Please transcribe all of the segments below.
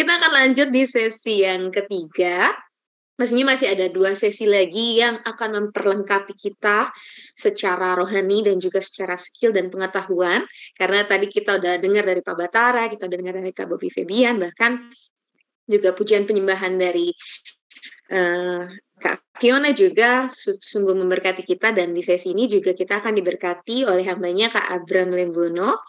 kita akan lanjut di sesi yang ketiga. Maksudnya masih ada dua sesi lagi yang akan memperlengkapi kita secara rohani dan juga secara skill dan pengetahuan. Karena tadi kita udah dengar dari Pak Batara, kita udah dengar dari Kak Bobi Febian, bahkan juga pujian penyembahan dari uh, Kak Fiona juga sungguh memberkati kita dan di sesi ini juga kita akan diberkati oleh hambanya Kak Abram Lembono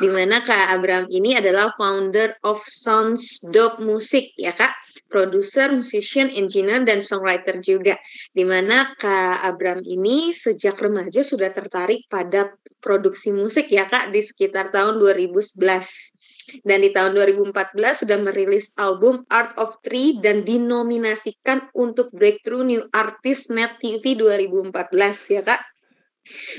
di mana Kak Abram ini adalah founder of Sounds Dope Music ya Kak, produser, musician, engineer dan songwriter juga. Di mana Kak Abram ini sejak remaja sudah tertarik pada produksi musik ya Kak di sekitar tahun 2011 dan di tahun 2014 sudah merilis album Art of Three dan dinominasikan untuk Breakthrough New Artist Net TV 2014 ya kak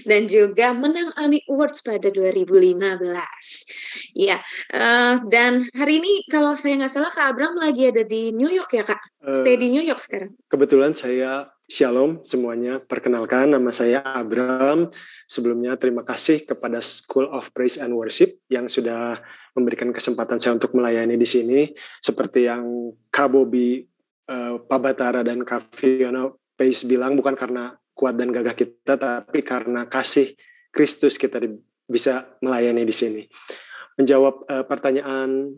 dan juga menang AMI Awards pada 2015. Ya, uh, dan hari ini kalau saya nggak salah Kak Abram lagi ada di New York ya Kak? Stay di New York sekarang. Kebetulan saya Shalom semuanya, perkenalkan nama saya Abram. Sebelumnya terima kasih kepada School of Praise and Worship yang sudah memberikan kesempatan saya untuk melayani di sini. Seperti yang Kak Bobi, uh, Pak Batara, dan Kak Fiona Pace bilang, bukan karena kuat dan gagah kita, tapi karena kasih Kristus kita bisa melayani di sini. Menjawab uh, pertanyaan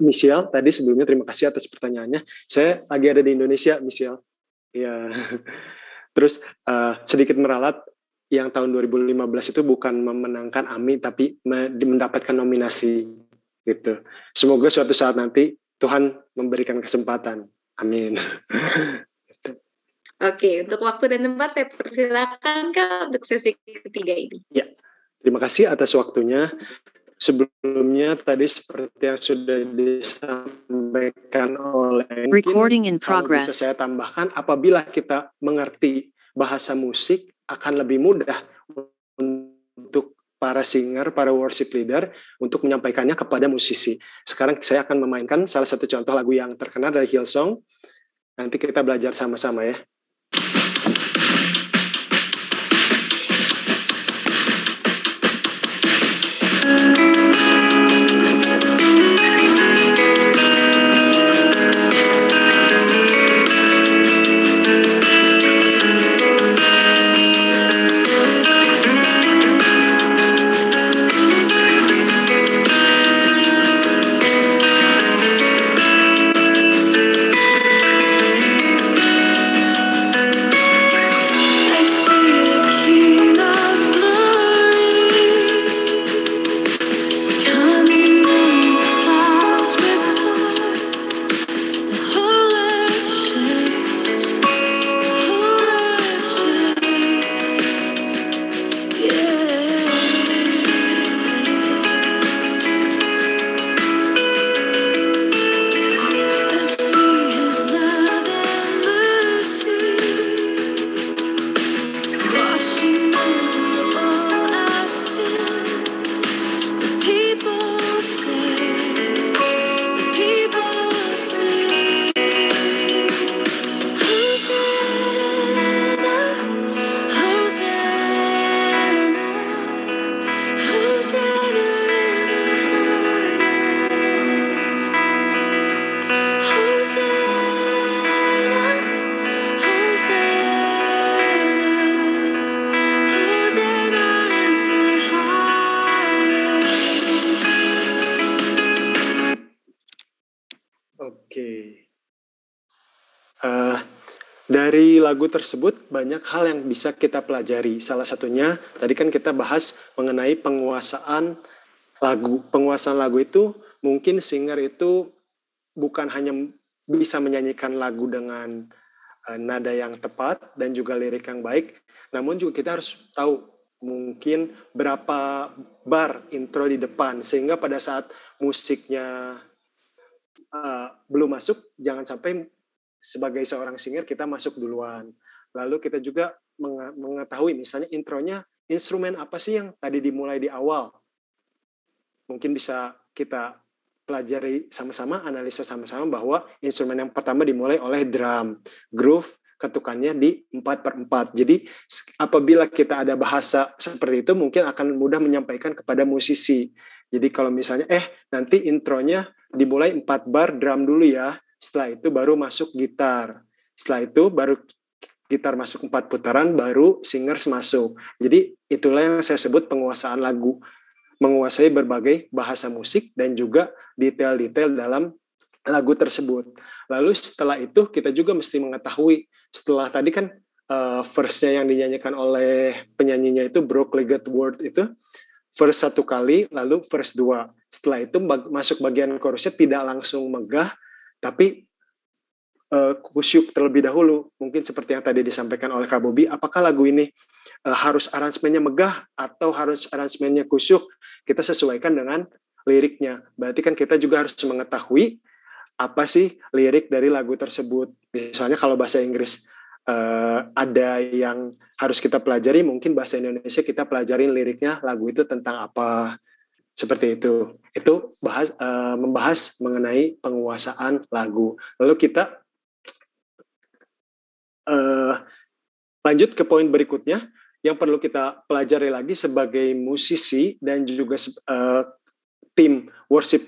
Michelle tadi sebelumnya terima kasih atas pertanyaannya. Saya lagi ada di Indonesia, Michelle Ya. Terus uh, sedikit meralat yang tahun 2015 itu bukan memenangkan AMI tapi mendapatkan nominasi gitu. Semoga suatu saat nanti Tuhan memberikan kesempatan. Amin. Oke, untuk waktu dan tempat saya persilakan ke untuk sesi ketiga ini. Ya, terima kasih atas waktunya sebelumnya tadi seperti yang sudah disampaikan oleh Recording in progress. bisa saya tambahkan apabila kita mengerti bahasa musik akan lebih mudah untuk para singer, para worship leader untuk menyampaikannya kepada musisi. Sekarang saya akan memainkan salah satu contoh lagu yang terkenal dari Hillsong. Nanti kita belajar sama-sama ya. Lagu tersebut banyak hal yang bisa kita pelajari. Salah satunya tadi kan kita bahas mengenai penguasaan lagu. Penguasaan lagu itu mungkin singer itu bukan hanya bisa menyanyikan lagu dengan uh, nada yang tepat dan juga lirik yang baik, namun juga kita harus tahu mungkin berapa bar intro di depan sehingga pada saat musiknya uh, belum masuk jangan sampai sebagai seorang singer kita masuk duluan. Lalu kita juga mengetahui misalnya intronya instrumen apa sih yang tadi dimulai di awal. Mungkin bisa kita pelajari sama-sama, analisa sama-sama bahwa instrumen yang pertama dimulai oleh drum. Groove ketukannya di 4 per 4. Jadi apabila kita ada bahasa seperti itu mungkin akan mudah menyampaikan kepada musisi. Jadi kalau misalnya eh nanti intronya dimulai empat bar drum dulu ya. Setelah itu baru masuk gitar. Setelah itu baru gitar masuk empat putaran, baru singers masuk. Jadi itulah yang saya sebut penguasaan lagu. Menguasai berbagai bahasa musik dan juga detail-detail dalam lagu tersebut. Lalu setelah itu kita juga mesti mengetahui, setelah tadi kan uh, verse-nya yang dinyanyikan oleh penyanyinya itu broke legged word itu, verse satu kali, lalu verse dua. Setelah itu masuk bagian chorusnya tidak langsung megah, tapi uh, kusyuk terlebih dahulu. Mungkin seperti yang tadi disampaikan oleh Kak Bobi, apakah lagu ini uh, harus aransemennya megah atau harus aransemennya kusyuk? Kita sesuaikan dengan liriknya. Berarti kan kita juga harus mengetahui apa sih lirik dari lagu tersebut. Misalnya kalau bahasa Inggris uh, ada yang harus kita pelajari, mungkin bahasa Indonesia kita pelajarin liriknya lagu itu tentang apa. Seperti itu. Itu bahas uh, membahas mengenai penguasaan lagu. Lalu kita uh, lanjut ke poin berikutnya yang perlu kita pelajari lagi sebagai musisi dan juga uh, tim worship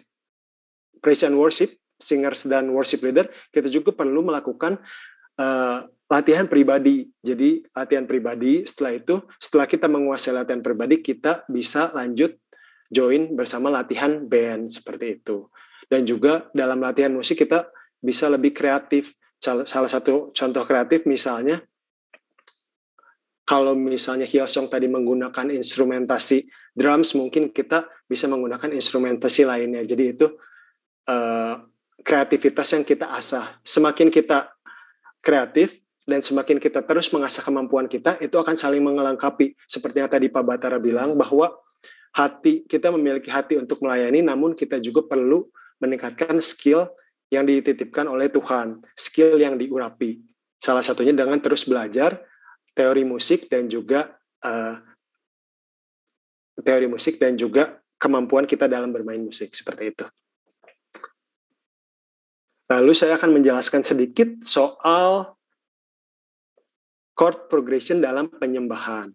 praise and worship singers dan worship leader kita juga perlu melakukan uh, latihan pribadi jadi latihan pribadi setelah itu setelah kita menguasai latihan pribadi kita bisa lanjut join bersama latihan band seperti itu. Dan juga dalam latihan musik kita bisa lebih kreatif. Salah satu contoh kreatif misalnya kalau misalnya Hyosong tadi menggunakan instrumentasi drums mungkin kita bisa menggunakan instrumentasi lainnya. Jadi itu uh, kreativitas yang kita asah. Semakin kita kreatif dan semakin kita terus mengasah kemampuan kita itu akan saling mengelengkapi. Seperti yang tadi Pak Batara bilang bahwa hati kita memiliki hati untuk melayani namun kita juga perlu meningkatkan skill yang dititipkan oleh Tuhan, skill yang diurapi. Salah satunya dengan terus belajar teori musik dan juga uh, teori musik dan juga kemampuan kita dalam bermain musik seperti itu. Lalu saya akan menjelaskan sedikit soal chord progression dalam penyembahan.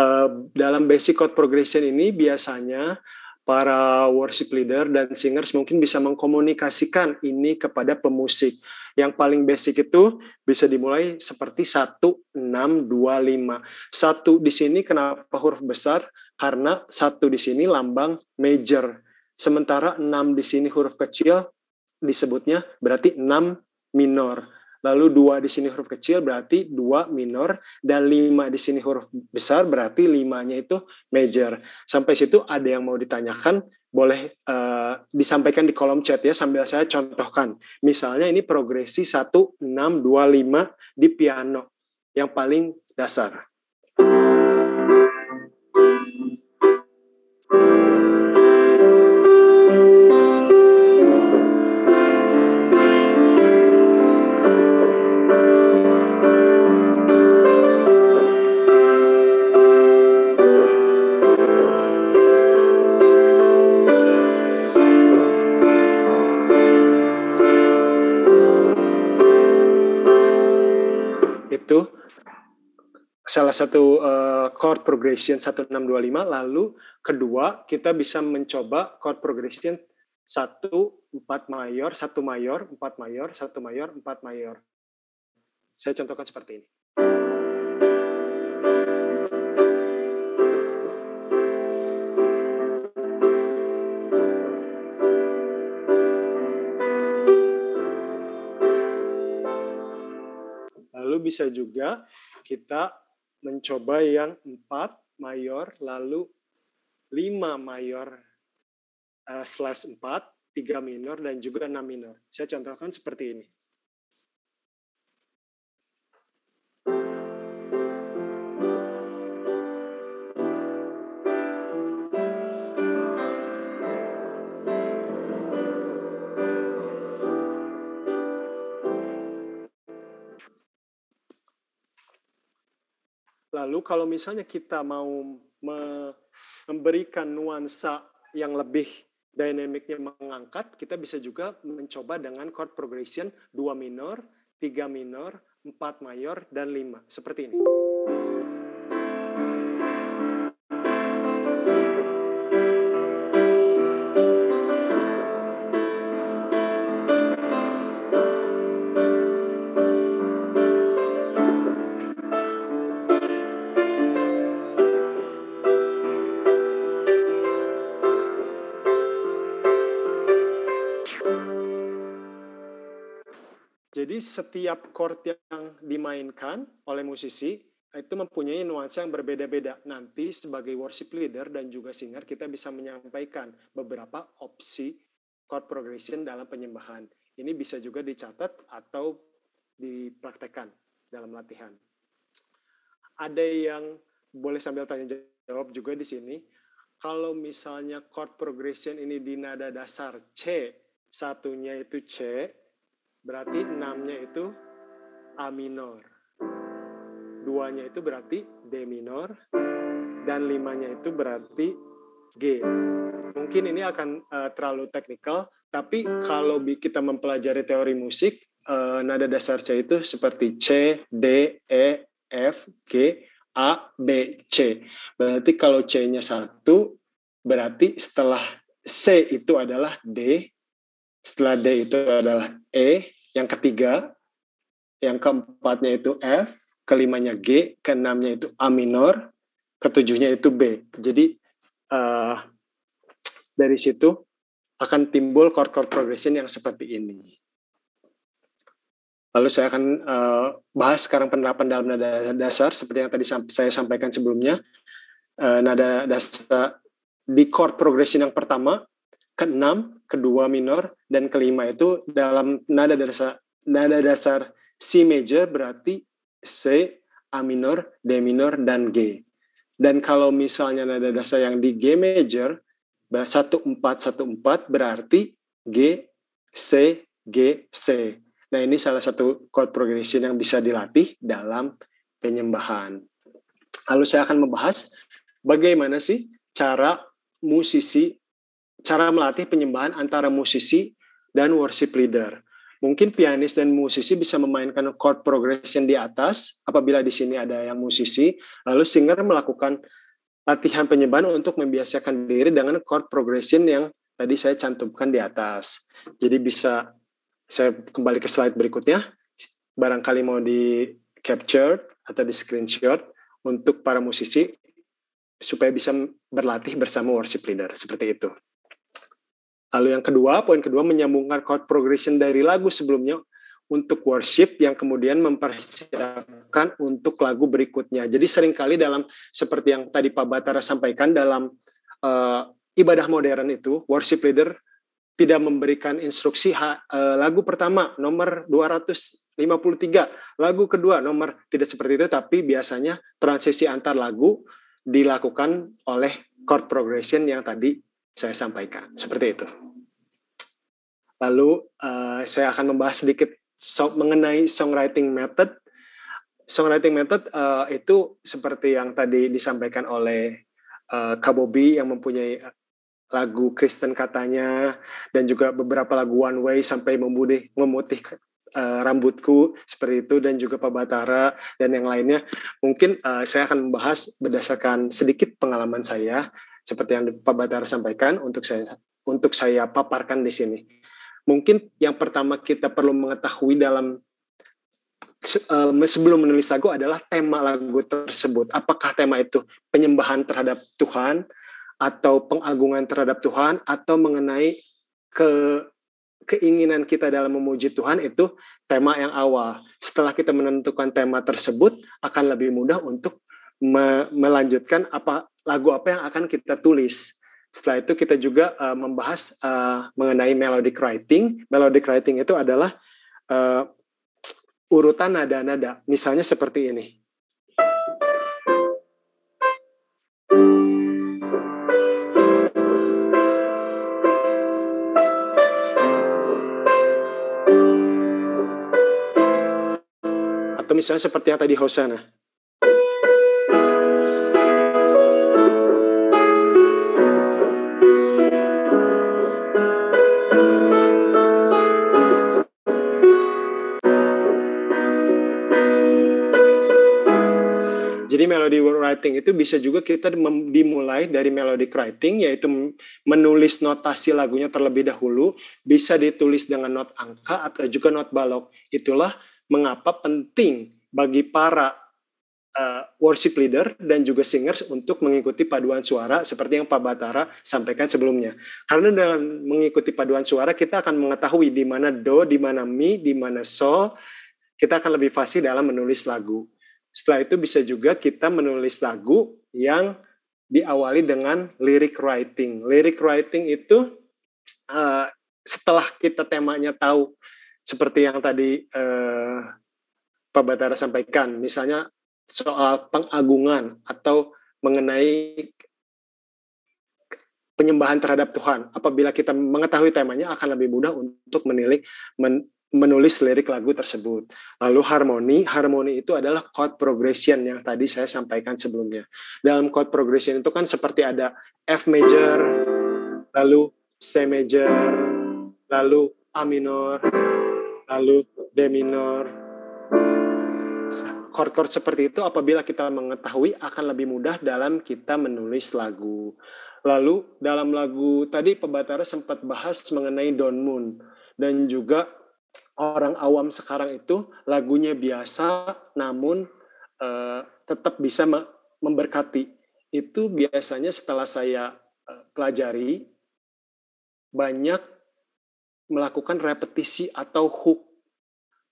Uh, dalam basic chord progression ini biasanya para worship leader dan singers mungkin bisa mengkomunikasikan ini kepada pemusik. Yang paling basic itu bisa dimulai seperti 1 6 2 5. Satu di sini kenapa huruf besar? Karena satu di sini lambang major. Sementara 6 di sini huruf kecil disebutnya berarti 6 minor. Lalu dua di sini huruf kecil berarti dua minor dan lima di sini huruf besar berarti limanya itu major. Sampai situ ada yang mau ditanyakan boleh uh, disampaikan di kolom chat ya sambil saya contohkan. Misalnya ini progresi 1 6 2 5 di piano yang paling dasar. Salah satu uh, chord progression 1625 lalu kedua kita bisa mencoba chord progression 1 4 mayor, 1 mayor, 4 mayor, 1 mayor, 4 mayor. Saya contohkan seperti ini. Lalu bisa juga kita mencoba yang empat mayor, lalu lima mayor uh, slash empat, tiga minor, dan juga enam minor. Saya contohkan seperti ini. Lalu kalau misalnya kita mau memberikan nuansa yang lebih dynamicnya mengangkat, kita bisa juga mencoba dengan chord progression 2 minor, 3 minor, 4 mayor, dan 5. Seperti ini. Setiap chord yang dimainkan oleh musisi itu mempunyai nuansa yang berbeda-beda. Nanti sebagai worship leader dan juga singer kita bisa menyampaikan beberapa opsi chord progression dalam penyembahan. Ini bisa juga dicatat atau dipraktekkan dalam latihan. Ada yang boleh sambil tanya jawab juga di sini. Kalau misalnya chord progression ini di nada dasar C, satunya itu C, berarti enamnya itu A minor duanya itu berarti D minor, dan limanya itu berarti G. Mungkin ini akan uh, terlalu teknikal, tapi kalau kita mempelajari teori musik, uh, nada dasar C itu seperti C, D, E, F, G, A, B, C. Berarti kalau C-nya satu, berarti setelah C itu adalah D, setelah D itu adalah E, yang ketiga, yang keempatnya itu F, kelimanya G, keenamnya itu A minor, ketujuhnya itu B. Jadi uh, dari situ akan timbul chord-chord progression yang seperti ini. Lalu saya akan uh, bahas sekarang penerapan dalam nada dasar seperti yang tadi saya sampaikan sebelumnya. Uh, nada dasar di chord progression yang pertama, keenam, kedua minor, dan kelima itu dalam nada dasar nada dasar C major berarti C, A minor, D minor, dan G. Dan kalau misalnya nada dasar yang di G major, 1414 berarti G, C, G, C. Nah ini salah satu chord progression yang bisa dilatih dalam penyembahan. Lalu saya akan membahas bagaimana sih cara musisi, cara melatih penyembahan antara musisi dan worship leader. Mungkin pianis dan musisi bisa memainkan chord progression di atas apabila di sini ada yang musisi, lalu singer melakukan latihan penyembahan untuk membiasakan diri dengan chord progression yang tadi saya cantumkan di atas. Jadi bisa saya kembali ke slide berikutnya. Barangkali mau di capture atau di screenshot untuk para musisi supaya bisa berlatih bersama worship leader seperti itu. Lalu yang kedua, poin kedua menyambungkan chord progression dari lagu sebelumnya untuk worship yang kemudian mempersiapkan untuk lagu berikutnya. Jadi sering kali dalam seperti yang tadi Pak Batara sampaikan dalam uh, ibadah modern itu worship leader tidak memberikan instruksi ha, uh, lagu pertama nomor 253, lagu kedua nomor tidak seperti itu tapi biasanya transisi antar lagu dilakukan oleh chord progression yang tadi saya sampaikan. Seperti itu. Lalu uh, saya akan membahas sedikit so mengenai songwriting method. Songwriting method uh, itu seperti yang tadi disampaikan oleh uh, Kak Bobby yang mempunyai lagu Kristen katanya dan juga beberapa lagu One Way sampai memutih memutih rambutku seperti itu dan juga Pak Batara dan yang lainnya. Mungkin uh, saya akan membahas berdasarkan sedikit pengalaman saya seperti yang Pak Batara sampaikan untuk saya untuk saya paparkan di sini. Mungkin yang pertama kita perlu mengetahui dalam sebelum menulis lagu adalah tema lagu tersebut. Apakah tema itu penyembahan terhadap Tuhan atau pengagungan terhadap Tuhan atau mengenai ke keinginan kita dalam memuji Tuhan itu tema yang awal. Setelah kita menentukan tema tersebut akan lebih mudah untuk me melanjutkan apa lagu apa yang akan kita tulis. Setelah itu kita juga uh, membahas uh, mengenai melodic writing. Melodic writing itu adalah uh, urutan nada-nada. Misalnya seperti ini. Atau misalnya seperti yang tadi Hosana. Writing itu bisa juga kita dimulai dari melody writing yaitu menulis notasi lagunya terlebih dahulu bisa ditulis dengan not angka atau juga not balok itulah mengapa penting bagi para uh, worship leader dan juga singers untuk mengikuti paduan suara seperti yang Pak Batara sampaikan sebelumnya. Karena dengan mengikuti paduan suara kita akan mengetahui di mana do, di mana mi, di mana so. Kita akan lebih fasih dalam menulis lagu. Setelah itu bisa juga kita menulis lagu yang diawali dengan lyric writing. Lyric writing itu uh, setelah kita temanya tahu seperti yang tadi uh, Pak Batara sampaikan, misalnya soal pengagungan atau mengenai penyembahan terhadap Tuhan. Apabila kita mengetahui temanya akan lebih mudah untuk menilik men, menulis lirik lagu tersebut. Lalu harmoni, harmoni itu adalah chord progression yang tadi saya sampaikan sebelumnya. Dalam chord progression itu kan seperti ada F major, lalu C major, lalu A minor, lalu D minor, chord-chord seperti itu apabila kita mengetahui akan lebih mudah dalam kita menulis lagu. Lalu dalam lagu tadi Pebatara sempat bahas mengenai Don Moon dan juga orang awam sekarang itu lagunya biasa namun uh, tetap bisa memberkati. Itu biasanya setelah saya uh, pelajari banyak melakukan repetisi atau hook.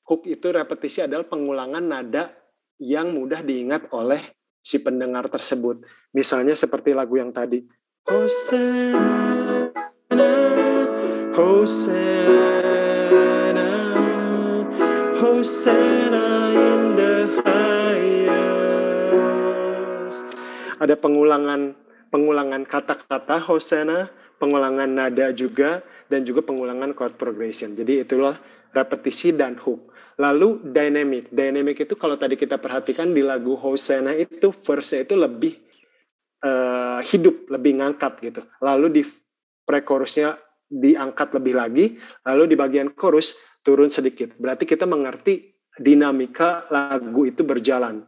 Hook itu repetisi adalah pengulangan nada yang mudah diingat oleh si pendengar tersebut. Misalnya seperti lagu yang tadi. Hosanna, Hosanna, Hosanna in the highest. Ada pengulangan pengulangan kata-kata Hosanna, pengulangan nada juga, dan juga pengulangan chord progression. Jadi itulah repetisi dan hook. Lalu dynamic. Dynamic itu kalau tadi kita perhatikan di lagu Hosanna itu verse itu lebih uh, hidup, lebih ngangkat gitu. Lalu di pre-chorusnya diangkat lebih lagi, lalu di bagian chorus turun sedikit. Berarti kita mengerti dinamika lagu itu berjalan.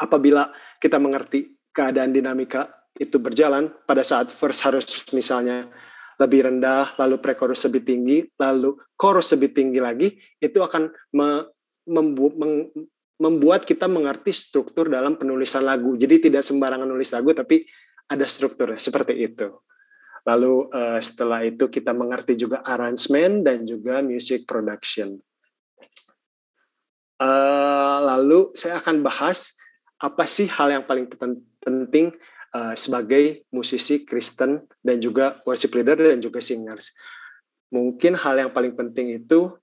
Apabila kita mengerti keadaan dinamika itu berjalan, pada saat verse harus misalnya lebih rendah, lalu pre-chorus lebih tinggi, lalu chorus lebih tinggi lagi, itu akan me, membu, membuat kita mengerti struktur dalam penulisan lagu. Jadi tidak sembarangan nulis lagu, tapi ada strukturnya seperti itu. Lalu uh, setelah itu kita mengerti juga arrangement dan juga music production. Uh, lalu saya akan bahas apa sih hal yang paling penting uh, sebagai musisi Kristen dan juga worship leader dan juga singers. Mungkin hal yang paling penting itu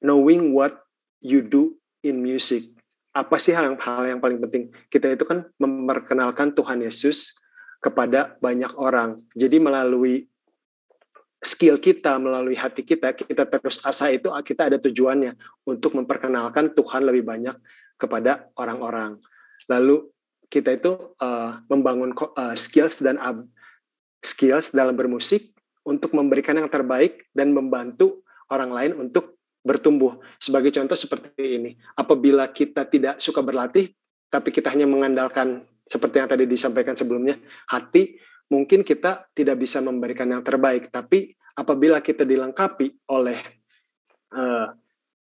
knowing what you do in music. Apa sih hal yang hal yang paling penting? Kita itu kan memperkenalkan Tuhan Yesus kepada banyak orang. Jadi melalui skill kita, melalui hati kita, kita terus asa itu kita ada tujuannya untuk memperkenalkan Tuhan lebih banyak kepada orang-orang. Lalu kita itu uh, membangun uh, skills dan uh, skills dalam bermusik untuk memberikan yang terbaik dan membantu orang lain untuk bertumbuh. Sebagai contoh seperti ini, apabila kita tidak suka berlatih, tapi kita hanya mengandalkan seperti yang tadi disampaikan sebelumnya, hati, mungkin kita tidak bisa memberikan yang terbaik. Tapi apabila kita dilengkapi oleh uh,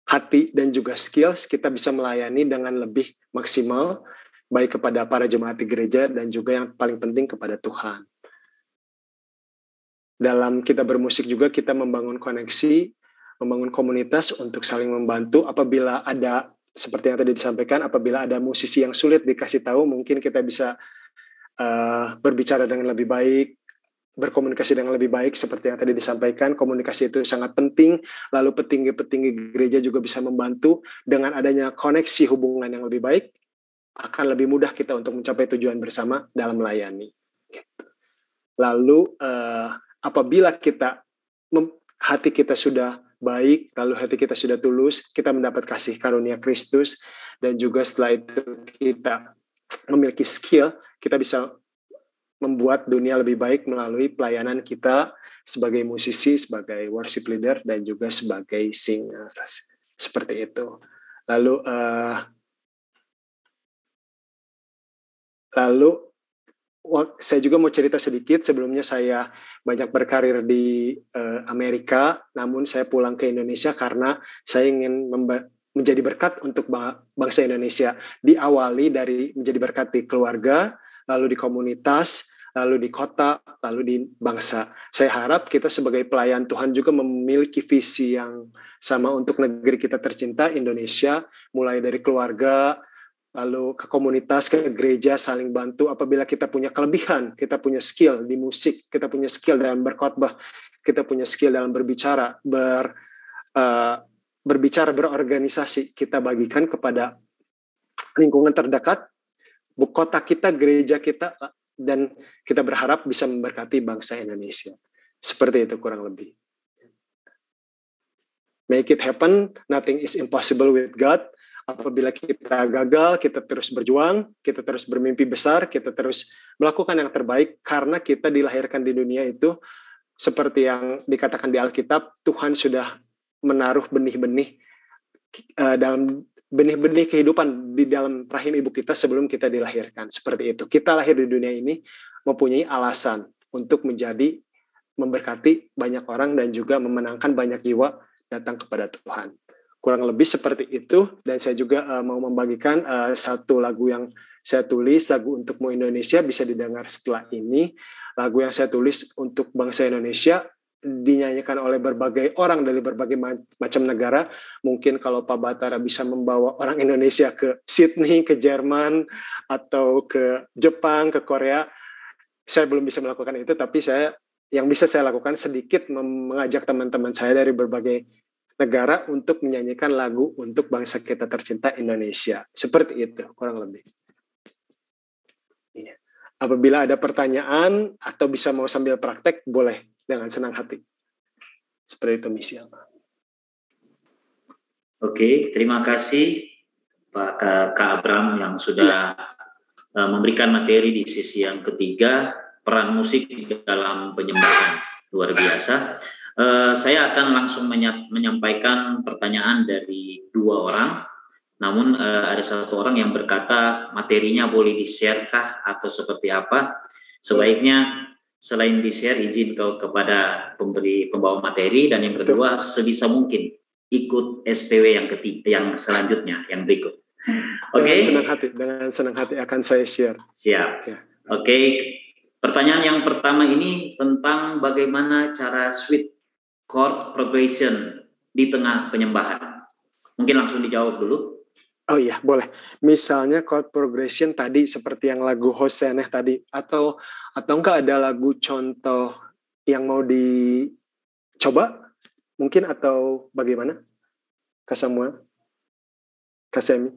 hati dan juga skills, kita bisa melayani dengan lebih maksimal baik kepada para jemaat di gereja dan juga yang paling penting kepada Tuhan. Dalam kita bermusik juga kita membangun koneksi, membangun komunitas untuk saling membantu apabila ada seperti yang tadi disampaikan apabila ada musisi yang sulit dikasih tahu mungkin kita bisa uh, berbicara dengan lebih baik berkomunikasi dengan lebih baik seperti yang tadi disampaikan komunikasi itu sangat penting lalu petinggi-petinggi gereja juga bisa membantu dengan adanya koneksi hubungan yang lebih baik akan lebih mudah kita untuk mencapai tujuan bersama dalam melayani. Gitu. Lalu uh, apabila kita hati kita sudah baik, lalu hati kita sudah tulus, kita mendapat kasih karunia Kristus dan juga setelah itu kita memiliki skill, kita bisa membuat dunia lebih baik melalui pelayanan kita sebagai musisi, sebagai worship leader dan juga sebagai singer. Seperti itu. Lalu uh, Lalu saya juga mau cerita sedikit sebelumnya saya banyak berkarir di uh, Amerika namun saya pulang ke Indonesia karena saya ingin menjadi berkat untuk bangsa Indonesia. Diawali dari menjadi berkat di keluarga, lalu di komunitas, lalu di kota, lalu di bangsa. Saya harap kita sebagai pelayan Tuhan juga memiliki visi yang sama untuk negeri kita tercinta Indonesia, mulai dari keluarga, lalu ke komunitas, ke gereja, saling bantu. Apabila kita punya kelebihan, kita punya skill di musik, kita punya skill dalam berkhotbah, kita punya skill dalam berbicara, ber uh, berbicara, berorganisasi, kita bagikan kepada lingkungan terdekat, kota kita, gereja kita, dan kita berharap bisa memberkati bangsa Indonesia. Seperti itu kurang lebih. Make it happen, nothing is impossible with God. Apabila kita gagal, kita terus berjuang, kita terus bermimpi besar, kita terus melakukan yang terbaik karena kita dilahirkan di dunia itu seperti yang dikatakan di Alkitab, Tuhan sudah menaruh benih-benih uh, dalam benih-benih kehidupan di dalam rahim ibu kita sebelum kita dilahirkan. Seperti itu. Kita lahir di dunia ini mempunyai alasan untuk menjadi memberkati banyak orang dan juga memenangkan banyak jiwa datang kepada Tuhan. Kurang lebih seperti itu dan saya juga uh, mau membagikan uh, satu lagu yang saya tulis lagu untuk Mo Indonesia bisa didengar setelah ini. Lagu yang saya tulis untuk bangsa Indonesia dinyanyikan oleh berbagai orang dari berbagai macam negara. Mungkin kalau Pak Batara bisa membawa orang Indonesia ke Sydney, ke Jerman, atau ke Jepang, ke Korea, saya belum bisa melakukan itu, tapi saya yang bisa saya lakukan sedikit mengajak teman-teman saya dari berbagai negara untuk menyanyikan lagu untuk bangsa kita tercinta Indonesia. Seperti itu, kurang lebih. Iya. Apabila ada pertanyaan atau bisa mau sambil praktek, boleh dengan senang hati. Seperti itu misi Allah. Oke, terima kasih Pak Kak Abram yang sudah ya. memberikan materi di sisi yang ketiga peran musik dalam penyembahan luar biasa. Uh, saya akan langsung menyampaikan pertanyaan dari dua orang. Namun uh, ada satu orang yang berkata materinya boleh di-share kah atau seperti apa? Sebaiknya selain di-share izin ke kepada pemberi pembawa materi dan yang kedua sebisa mungkin ikut SPW yang ketiga yang selanjutnya yang berikut. Oke. Okay? Dengan senang hati dengan senang hati akan saya share. Siap. Ya. Oke. Okay. Pertanyaan yang pertama ini tentang bagaimana cara sweet chord progression di tengah penyembahan. Mungkin langsung dijawab dulu. Oh iya, boleh. Misalnya chord progression tadi seperti yang lagu Hoseneh tadi atau atau enggak ada lagu contoh yang mau dicoba mungkin atau bagaimana? Kak Samuel? Kak Semi?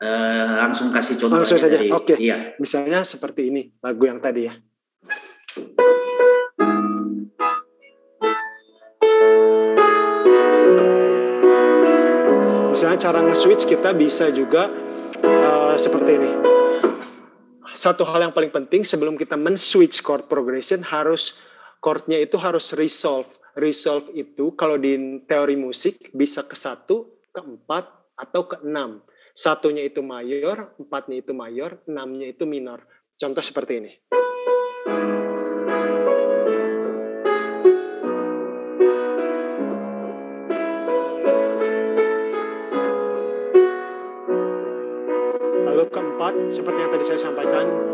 Uh, langsung kasih contoh langsung saja. Oke. Okay. Iya. Misalnya seperti ini lagu yang tadi ya. Misalnya cara nge-switch kita bisa juga uh, seperti ini. Satu hal yang paling penting sebelum kita men-switch chord progression harus chordnya itu harus resolve. Resolve itu kalau di teori musik bisa ke satu, ke empat, atau ke enam. Satunya itu mayor, empatnya itu mayor, enamnya itu minor. Contoh seperti ini. Seperti yang tadi saya sampaikan,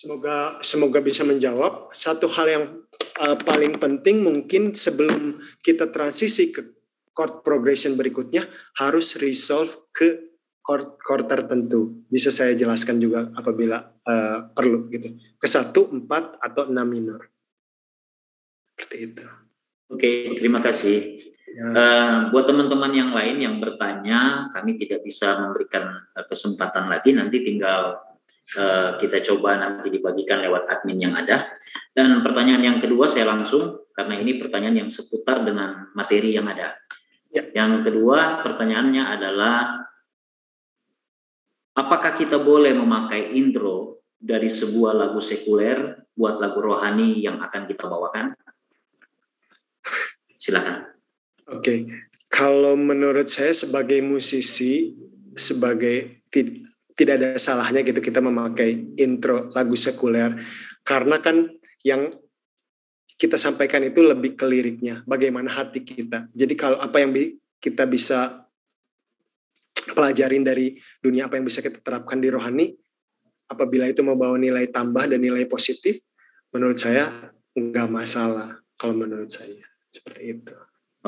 semoga semoga bisa menjawab satu hal yang uh, paling penting mungkin sebelum kita transisi ke chord progression berikutnya harus resolve ke chord chord tertentu. Bisa saya jelaskan juga apabila uh, perlu gitu. Ke satu, empat atau enam minor. Seperti itu. Oke, terima kasih. Ya. Uh, buat teman-teman yang lain yang bertanya, kami tidak bisa memberikan kesempatan lagi. Nanti tinggal uh, kita coba nanti dibagikan lewat admin yang ada. Dan pertanyaan yang kedua saya langsung karena ini pertanyaan yang seputar dengan materi yang ada. Ya. Yang kedua pertanyaannya adalah apakah kita boleh memakai intro dari sebuah lagu sekuler buat lagu rohani yang akan kita bawakan? Silakan. Oke, okay. kalau menurut saya sebagai musisi, sebagai tidak ada salahnya gitu kita memakai intro lagu sekuler. Karena kan yang kita sampaikan itu lebih ke liriknya, bagaimana hati kita. Jadi kalau apa yang kita bisa pelajarin dari dunia apa yang bisa kita terapkan di rohani apabila itu membawa nilai tambah dan nilai positif menurut saya nggak masalah kalau menurut saya. Seperti itu.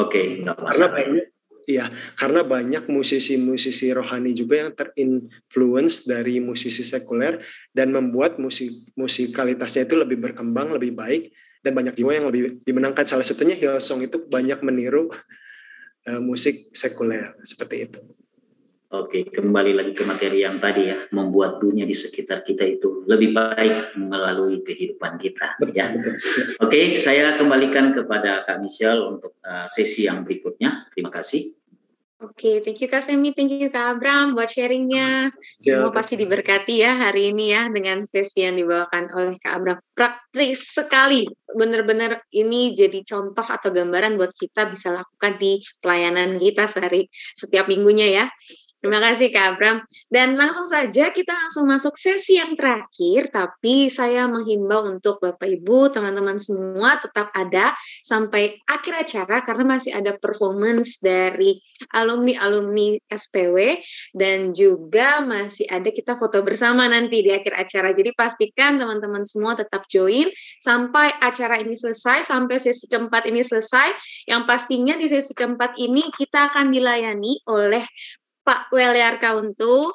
Oke okay, karena banyak iya karena banyak musisi-musisi rohani juga yang terinfluence dari musisi sekuler dan membuat musik musikalitasnya itu lebih berkembang lebih baik dan banyak jiwa yang lebih dimenangkan. Salah satunya Hillsong itu banyak meniru uh, musik sekuler seperti itu Oke, kembali lagi ke materi yang tadi ya, membuat dunia di sekitar kita itu lebih baik melalui kehidupan kita. Ya. Oke, saya kembalikan kepada Kak Michelle untuk uh, sesi yang berikutnya. Terima kasih. Oke, okay, thank you Kak Semi, thank you Kak Abram buat sharingnya. Semua pasti diberkati ya hari ini ya dengan sesi yang dibawakan oleh Kak Abram. Praktis sekali, benar-benar ini jadi contoh atau gambaran buat kita bisa lakukan di pelayanan kita sehari setiap minggunya ya. Terima kasih Kak Abram. Dan langsung saja kita langsung masuk sesi yang terakhir, tapi saya menghimbau untuk Bapak Ibu, teman-teman semua tetap ada sampai akhir acara karena masih ada performance dari alumni-alumni SPW dan juga masih ada kita foto bersama nanti di akhir acara. Jadi pastikan teman-teman semua tetap join sampai acara ini selesai, sampai sesi keempat ini selesai. Yang pastinya di sesi keempat ini kita akan dilayani oleh Pak Weliar Kauntu